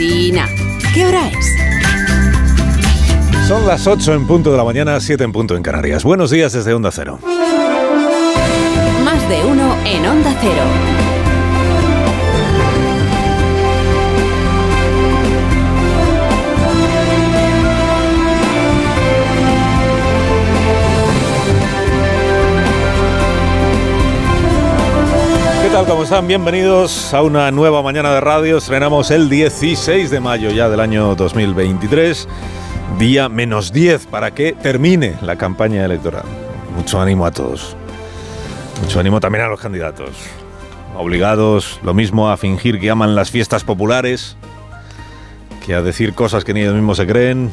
¿Qué hora es? Son las 8 en punto de la mañana, 7 en punto en Canarias. Buenos días desde Onda Cero. Más de uno en Onda Cero. Tal? ¿Cómo están? Bienvenidos a una nueva mañana de radio. Estrenamos el 16 de mayo ya del año 2023. Día menos 10 para que termine la campaña electoral. Mucho ánimo a todos. Mucho ánimo también a los candidatos. Obligados, lo mismo a fingir que aman las fiestas populares, que a decir cosas que ni ellos mismos se creen,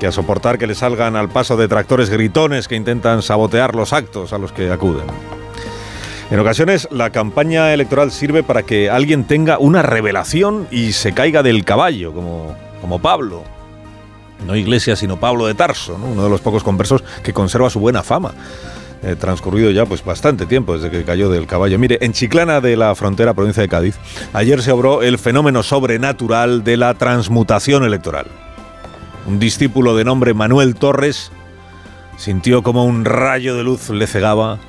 que a soportar que le salgan al paso de tractores gritones que intentan sabotear los actos a los que acuden. En ocasiones la campaña electoral sirve para que alguien tenga una revelación y se caiga del caballo, como, como Pablo. No Iglesias, sino Pablo de Tarso, ¿no? uno de los pocos conversos que conserva su buena fama. Eh, transcurrido ya pues bastante tiempo desde que cayó del caballo. Mire, en Chiclana de la frontera provincia de Cádiz, ayer se obró el fenómeno sobrenatural de la transmutación electoral. Un discípulo de nombre Manuel Torres sintió como un rayo de luz le cegaba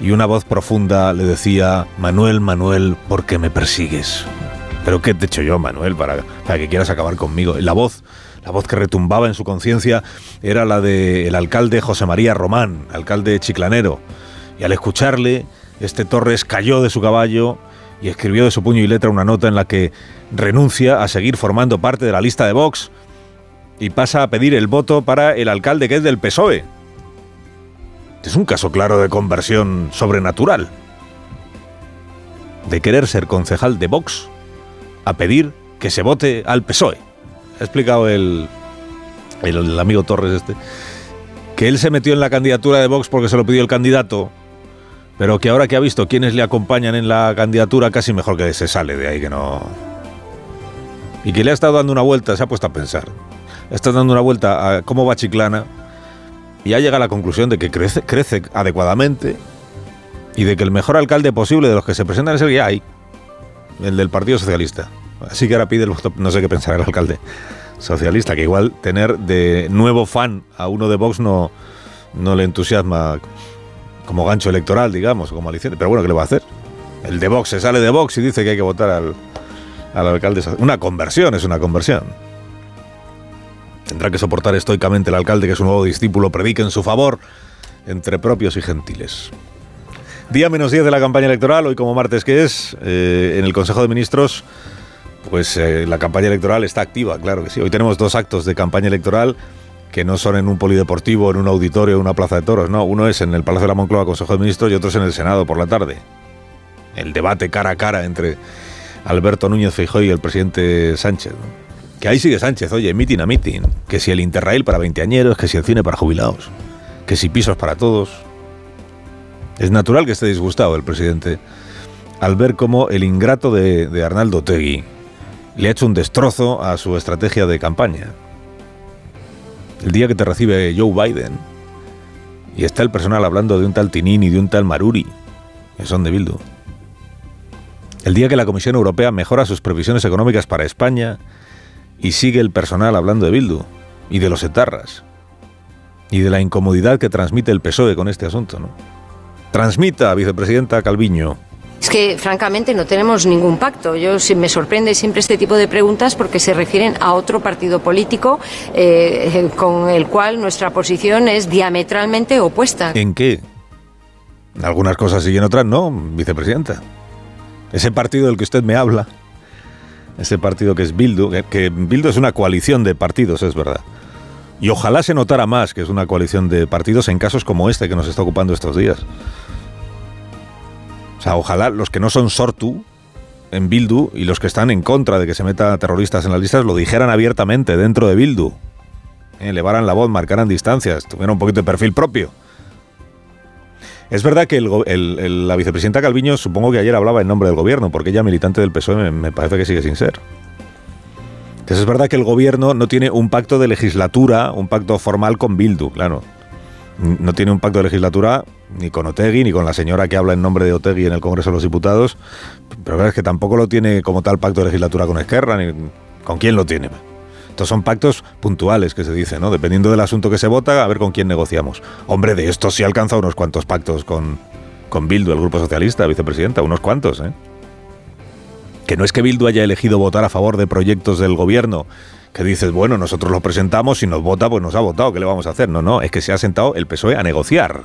y una voz profunda le decía, Manuel, Manuel, ¿por qué me persigues? ¿Pero qué te he hecho yo, Manuel, para, que quieras acabar conmigo? La voz, la voz que retumbaba en su conciencia era la del alcalde José María Román, alcalde chiclanero. Y al escucharle, este Torres cayó de su caballo y escribió de su puño y letra una nota en la que renuncia a seguir formando parte de la lista de Vox y pasa a pedir el voto para el alcalde que es del PSOE. Es un caso claro de conversión sobrenatural. De querer ser concejal de Vox a pedir que se vote al PSOE. Ha explicado el, el, amigo Torres este que él se metió en la candidatura de Vox porque se lo pidió el candidato, pero que ahora que ha visto quiénes le acompañan en la candidatura, casi mejor que se sale de ahí, que no... Y que le ha estado dando una vuelta, se ha puesto a pensar. Está dando una vuelta a cómo va Chiclana, y ha llegado a la conclusión de que crece, crece adecuadamente y de que el mejor alcalde posible de los que se presentan es el que hay, el del Partido Socialista. Así que ahora pide el voto, no sé qué pensará el alcalde socialista, que igual tener de nuevo fan a uno de Vox no, no le entusiasma como gancho electoral, digamos, como aliciente. Pero bueno, ¿qué le va a hacer? El de Vox se sale de Vox y dice que hay que votar al, al alcalde. Una conversión es una conversión. Tendrá que soportar estoicamente el alcalde que su nuevo discípulo predique en su favor entre propios y gentiles. Día menos 10 de la campaña electoral, hoy como martes que es, eh, en el Consejo de Ministros, pues eh, la campaña electoral está activa, claro que sí. Hoy tenemos dos actos de campaña electoral que no son en un polideportivo, en un auditorio, en una plaza de toros, no. Uno es en el Palacio de la Moncloa, Consejo de Ministros, y otro es en el Senado por la tarde. El debate cara a cara entre Alberto Núñez Feijóo y el presidente Sánchez. Que ahí sigue Sánchez, oye, mitin a mitin. Que si el Interrail para veinteañeros, que si el cine para jubilados, que si pisos para todos. Es natural que esté disgustado el presidente al ver cómo el ingrato de, de Arnaldo Tegui le ha hecho un destrozo a su estrategia de campaña. El día que te recibe Joe Biden y está el personal hablando de un tal Tinini y de un tal Maruri, que son de Bildu. El día que la Comisión Europea mejora sus previsiones económicas para España y sigue el personal hablando de Bildu y de los etarras y de la incomodidad que transmite el PSOE con este asunto. ¿no? Transmita, vicepresidenta Calviño. Es que, francamente, no tenemos ningún pacto. Yo me sorprende siempre este tipo de preguntas porque se refieren a otro partido político eh, con el cual nuestra posición es diametralmente opuesta. ¿En qué? En algunas cosas y en otras no, vicepresidenta. Ese partido del que usted me habla, ese partido que es Bildu, que, Bildu es una coalición de partidos, es verdad. Y ojalá se notara más que es una coalición de partidos en casos como este que nos está ocupando estos días. O sea, ojalá los que no son Sortu en Bildu y los que están en contra de que se meta terroristas en las listas lo dijeran abiertamente dentro de Bildu. Eh, elevaran la voz, marcaran distancias, tuvieran un poquito de perfil propio. Es verdad que el, la vicepresidenta Calviño supongo que ayer hablaba en nombre del gobierno, porque ella militante del PSOE me, me parece que sigue sin ser. Entonces es verdad que el gobierno no tiene un pacto de legislatura, un pacto formal con Bildu, claro. No tiene un pacto de legislatura ni con Otegui, ni con la señora que habla en nombre de Otegui en el Congreso de los Diputados, pero es que tampoco lo tiene como tal pacto de legislatura con Esquerra, ni, ¿Con quién lo tiene? Estos son pactos puntuales que se dicen, ¿no? Dependiendo del asunto que se vota, a ver con quién negociamos. Hombre, de esto sí alcanza unos cuantos pactos con, con Bildu, el Grupo Socialista, vicepresidenta, unos cuantos, ¿eh? Que no es que Bildu haya elegido votar a favor de proyectos del gobierno, que dices, bueno, nosotros lo presentamos, si nos vota, pues nos ha votado, ¿qué le vamos a hacer? No, no, es que se ha sentado el PSOE a negociar.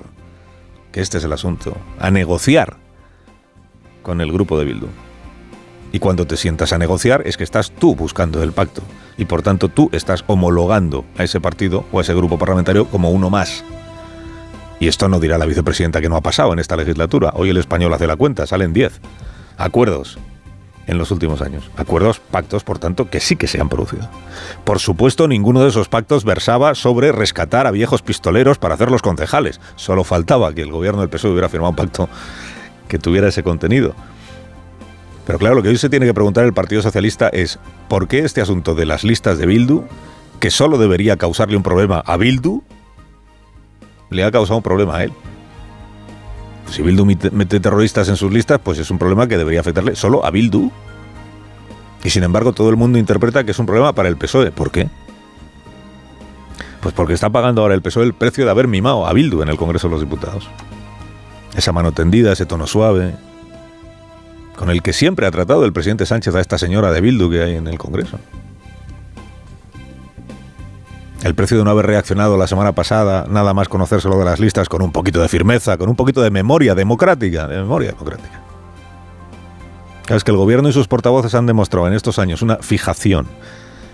Que este es el asunto, a negociar con el grupo de Bildu. Y cuando te sientas a negociar es que estás tú buscando el pacto. Y por tanto tú estás homologando a ese partido o a ese grupo parlamentario como uno más. Y esto no dirá la vicepresidenta que no ha pasado en esta legislatura. Hoy el español hace la cuenta, salen 10 acuerdos en los últimos años. Acuerdos, pactos, por tanto, que sí que se han producido. Por supuesto, ninguno de esos pactos versaba sobre rescatar a viejos pistoleros para hacerlos concejales. Solo faltaba que el gobierno del PSOE hubiera firmado un pacto que tuviera ese contenido. Pero claro, lo que hoy se tiene que preguntar el Partido Socialista es ¿por qué este asunto de las listas de Bildu, que solo debería causarle un problema a Bildu, le ha causado un problema a él? Si Bildu mete terroristas en sus listas, pues es un problema que debería afectarle solo a Bildu. Y sin embargo todo el mundo interpreta que es un problema para el PSOE. ¿Por qué? Pues porque está pagando ahora el PSOE el precio de haber mimado a Bildu en el Congreso de los Diputados. Esa mano tendida, ese tono suave, con el que siempre ha tratado el presidente Sánchez a esta señora de Bildu que hay en el Congreso. El precio de no haber reaccionado la semana pasada, nada más conocérselo de las listas, con un poquito de firmeza, con un poquito de memoria democrática, de memoria democrática. Es que el gobierno y sus portavoces han demostrado en estos años una fijación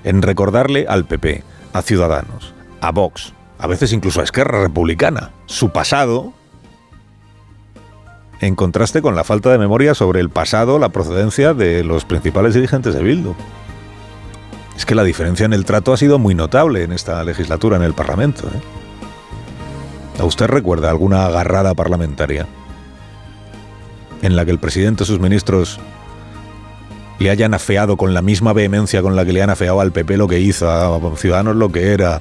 en recordarle al PP, a Ciudadanos, a Vox, a veces incluso a Esquerra Republicana, su pasado, en contraste con la falta de memoria sobre el pasado, la procedencia de los principales dirigentes de Bildu. Es que la diferencia en el trato ha sido muy notable en esta legislatura en el Parlamento. ¿eh? ¿A usted recuerda alguna agarrada parlamentaria en la que el presidente y sus ministros le hayan afeado con la misma vehemencia con la que le han afeado al PP lo que hizo, a Ciudadanos lo que era,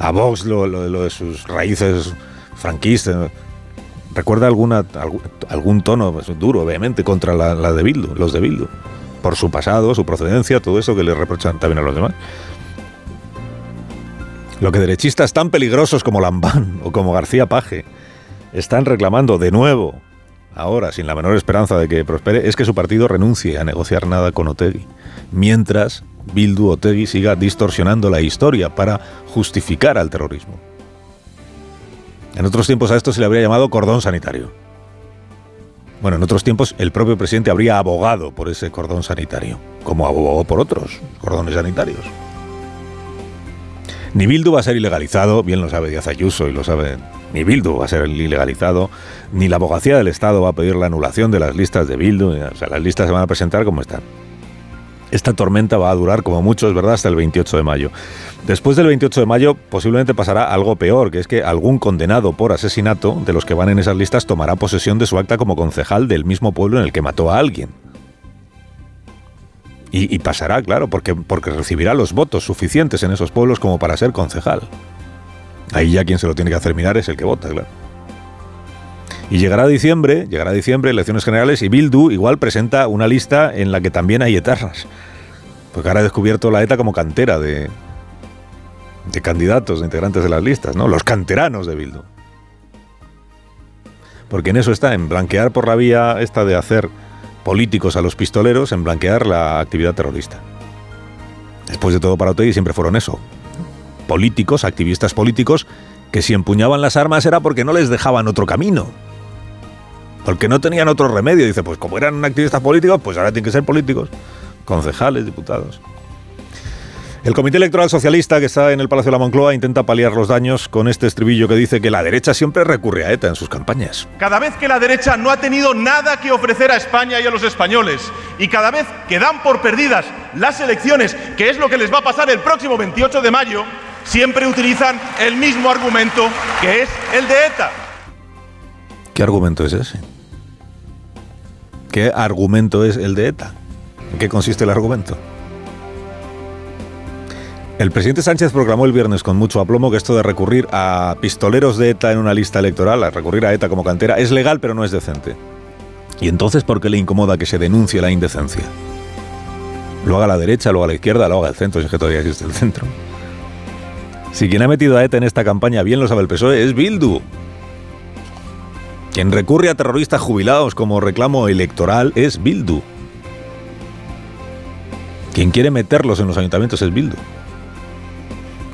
a Vox lo, de sus raíces franquistas? ¿Recuerda alguna, algún, tono duro, vehemente contra la, la de Bildu, los de Bildu? por su pasado, su procedencia, todo eso que le reprochan también a los demás. Lo que derechistas tan peligrosos como Lambán o como García Paje están reclamando de nuevo, ahora sin la menor esperanza de que prospere, es que su partido renuncie a negociar nada con Otegui, mientras Bildu Otegui siga distorsionando la historia para justificar al terrorismo. En otros tiempos a esto se le habría llamado cordón sanitario. Bueno, en otros tiempos el propio presidente habría abogado por ese cordón sanitario, como abogó por otros cordones sanitarios. Ni Bildu va a ser ilegalizado, bien lo sabe Díaz Ayuso y lo sabe, ni Bildu va a ser ilegalizado, ni la abogacía del Estado va a pedir la anulación de las listas de Bildu, o sea, las listas se van a presentar como están. Esta tormenta va a durar como mucho, es verdad, hasta el 28 de mayo. Después del 28 de mayo posiblemente pasará algo peor, que es que algún condenado por asesinato de los que van en esas listas tomará posesión de su acta como concejal del mismo pueblo en el que mató a alguien. Y, pasará, claro, porque, porque recibirá los votos suficientes en esos pueblos como para ser concejal. Ahí ya quien se lo tiene que hacer mirar es el que vota, claro. Y llegará diciembre, llegará diciembre, elecciones generales, y Bildu igual presenta una lista en la que también hay etarras. Porque ahora ha descubierto la ETA como cantera de, de candidatos, de integrantes de las listas, ¿no? Los canteranos de Bildu. Porque en eso está, en blanquear por la vía esta de hacer políticos a los pistoleros, en blanquear la actividad terrorista. Después de todo, para Otegi siempre fueron eso. Políticos, activistas políticos, que si empuñaban las armas era porque no les dejaban otro camino. Porque no tenían otro remedio. Dice, pues como eran activistas políticos, pues ahora tienen que ser políticos, concejales, diputados. El Comité Electoral Socialista que está en el Palacio de la Moncloa intenta paliar los daños con este estribillo que dice que la derecha siempre recurre a ETA en sus campañas. Cada vez que la derecha no ha tenido nada que ofrecer a España y a los españoles, y cada vez que dan por perdidas las elecciones, que es lo que les va a pasar el próximo 28 de mayo, siempre utilizan el mismo argumento que es el de ETA. ¿Qué argumento es ese? ¿Qué argumento es el de ETA? ¿En qué consiste el argumento? El presidente Sánchez proclamó el viernes con mucho aplomo que esto de recurrir a pistoleros de ETA en una lista electoral, a recurrir a ETA como cantera, es legal pero no es decente. ¿Y entonces por qué le incomoda que se denuncie la indecencia? Lo haga la derecha, lo haga la izquierda, lo haga el centro, si es que todavía existe el centro. Si quien ha metido a ETA en esta campaña, bien lo sabe el PSOE, es Bildu. Quien recurre a terroristas jubilados como reclamo electoral es Bildu. Quien quiere meterlos en los ayuntamientos es Bildu.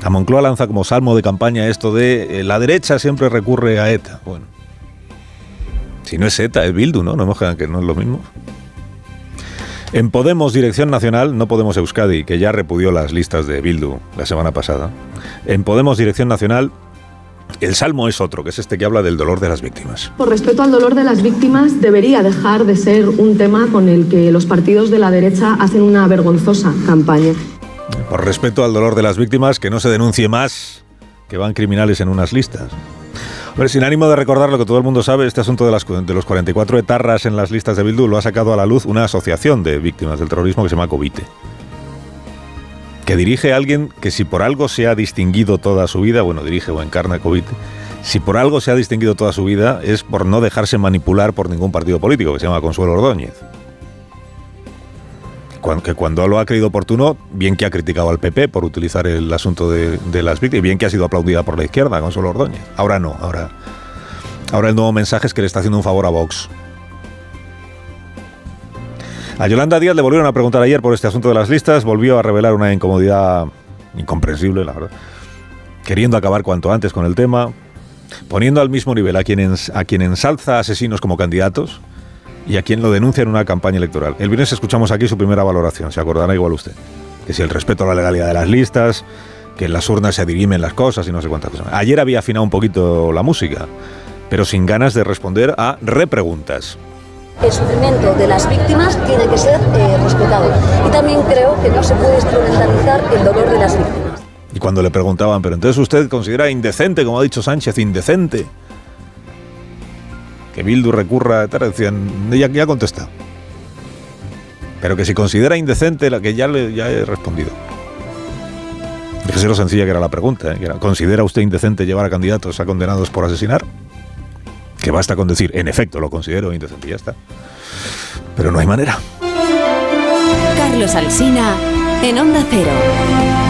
A Moncloa lanza como salmo de campaña esto de eh, la derecha siempre recurre a ETA. Bueno, si no es ETA, es Bildu, ¿no? No hemos que no es lo mismo. En Podemos Dirección Nacional, no Podemos Euskadi, que ya repudió las listas de Bildu la semana pasada. En Podemos Dirección Nacional, el salmo es otro, que es este que habla del dolor de las víctimas. Por respeto al dolor de las víctimas, debería dejar de ser un tema con el que los partidos de la derecha hacen una vergonzosa campaña. Por respeto al dolor de las víctimas, que no se denuncie más que van criminales en unas listas. Sin ánimo de recordar lo que todo el mundo sabe, este asunto de, las, de los 44 etarras en las listas de Bildu lo ha sacado a la luz una asociación de víctimas del terrorismo que se llama Covite. Que dirige a alguien que si por algo se ha distinguido toda su vida, bueno, dirige o encarna Covite, si por algo se ha distinguido toda su vida es por no dejarse manipular por ningún partido político, que se llama Consuelo Ordóñez que cuando lo ha creído oportuno, bien que ha criticado al PP por utilizar el asunto de, las víctimas, bien que ha sido aplaudida por la izquierda, con solo Ordóñez. Ahora no, ahora, ahora el nuevo mensaje es que le está haciendo un favor a Vox. A Yolanda Díaz le volvieron a preguntar ayer por este asunto de las listas, volvió a revelar una incomodidad incomprensible, la verdad, queriendo acabar cuanto antes con el tema, poniendo al mismo nivel a quien, ensalza asesinos como candidatos, y a quien lo denuncia en una campaña electoral. El viernes escuchamos aquí su primera valoración, se acordará igual usted. Que si el respeto a la legalidad de las listas, que en las urnas se dirimen las cosas y no sé cuántas cosas. Ayer había afinado un poquito la música, pero sin ganas de responder a repreguntas. El sufrimiento de las víctimas tiene que ser eh, respetado. Y también creo que no se puede instrumentalizar el dolor de las víctimas. Y cuando le preguntaban, pero entonces usted considera indecente, como ha dicho Sánchez, indecente que Bildu recurra, decían, ya, ya contesta. Pero que si considera indecente la que ya le ya he respondido. Fíjese lo sencilla que era la pregunta. ¿eh? ¿Considera usted indecente llevar a candidatos a condenados por asesinar? Que basta con decir, en efecto, lo considero indecente y ya está. Pero no hay manera. Carlos Alsina, en Onda Cero.